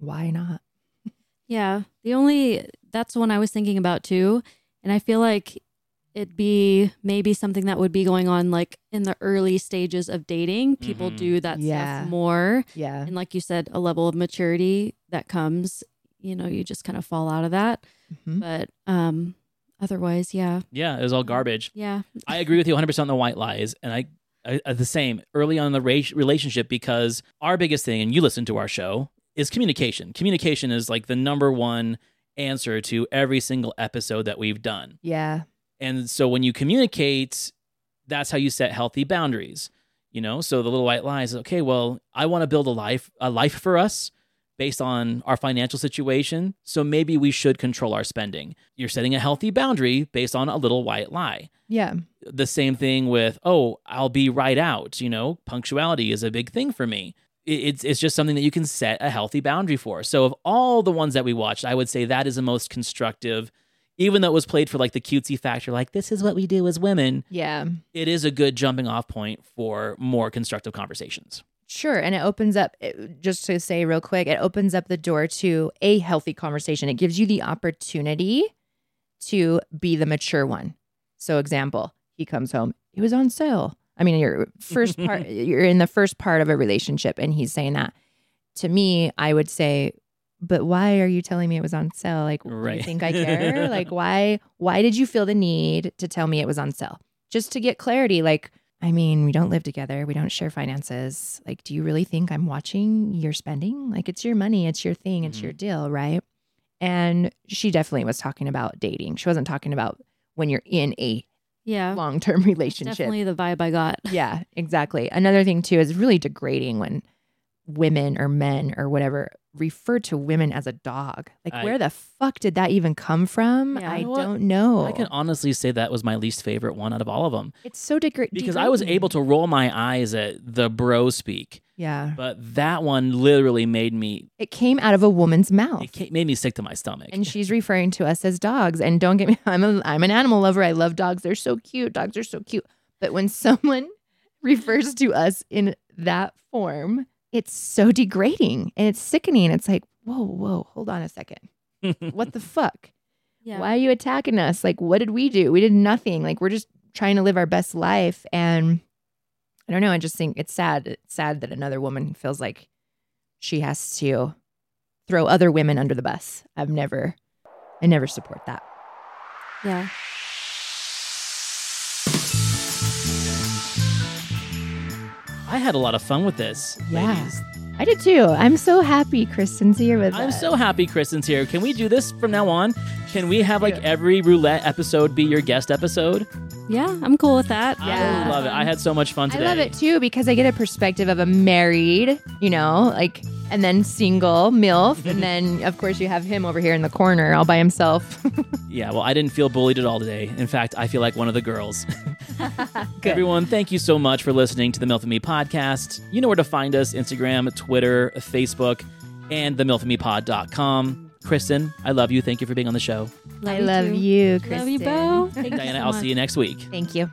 why not? Yeah. The only that's one I was thinking about too. And I feel like it'd be maybe something that would be going on like in the early stages of dating. People Mhm. do that Yeah. stuff more. Yeah. And like you said, a level of maturity that comes, you know, you just kind of fall out of that. Mhm. But um otherwise, yeah. yeah, it was all garbage. Yeah. I agree with you 100% on the white lies. And I, I, I the same early on in the ra- relationship because our biggest thing, and you listen to our show, is communication. Communication is like the number one answer to every single episode that we've done. Yeah. And so when you communicate, that's how you set healthy boundaries. You know, so the little white lies, okay, well, I want to build a life, a life for us based on our financial situation. So maybe we should control our spending. You're setting a healthy boundary based on a little white lie Yeah. the same thing with oh i'll be right out you know punctuality is a big thing for me it's, it's just something that you can set a healthy boundary for so of all the ones that we watched i would say that is the most constructive even though it was played for like the cutesy factor like this is what we do as women Yeah. it is a good jumping off point for more constructive conversations Sure. And it opens up, just to say real quick, it opens up the door to a healthy conversation. It gives you the opportunity to be the mature one. So, example, he comes home, it was on sale. I mean, your first part, you're in the first part of a relationship, and he's saying that. To me, I would say, but why are you telling me it was on sale? Like, do you think I care? like, why? Why did you feel the need to tell me it was on sale? Just to get clarity. Like, I mean, we don't live together. We don't share finances. Like, do you really think I'm watching your spending? Like, it's your money, it's your thing, it's Mhm. your deal, right? And she definitely was talking about dating. She wasn't talking about when you're in a Yeah. long term relationship. Definitely the vibe I got. Yeah, exactly. Another thing, too, is really degrading when women or men or whatever refer to women as a dog. Like, I- where the fuck did that even come from? Yeah. I You know don't know. i can honestly say that was my least favorite one out of all of them it's so degra- because i was able to roll my eyes at the bro speak Yeah. but that one literally made me It came out of a woman's mouth. it ca- made me sick to my stomach and she's referring to us as dogs. And don't get me, I'm a, I'm an animal lover. I love dogs. They're so cute. Dogs are so cute. But when someone refers to us in that form, it's so degrading and it's sickening. It's like, whoa, whoa, hold on a second. What the fuck? Yeah. Why are you attacking us? Like, what did we do? We did nothing. Like, we're just trying to live our best life. And I don't know. I just think it's sad. It's sad that another woman feels like she has to throw other women under the bus. I've never, I never support that. Yeah. I had a lot of fun with this. Yeah. ladies. I did too. I'm so happy Kristen's here with us. I'm us. so happy Kristen's here. Can we do this from now on? Can we have like every roulette episode be your guest episode? Yeah. I'm cool with that. Yeah. I love it. I had so much fun today. I love it too because I get a perspective of a married, you know, like, and then single MILF. and then, of course, you have him over here in the corner all by himself. Yeah, well, I didn't feel bullied at all today. In fact, I feel like one of the girls. Good. Everyone, thank you so much for listening to the MILF and Me podcast. You know where to find us Instagram, Twitter, Facebook, and the MILFandMePod.com. Kristen, I love you. Thank you for being on the show. I love you, Kristen. Love you, Bo. Thank you Dianna, so I'll see you next week. Thank you.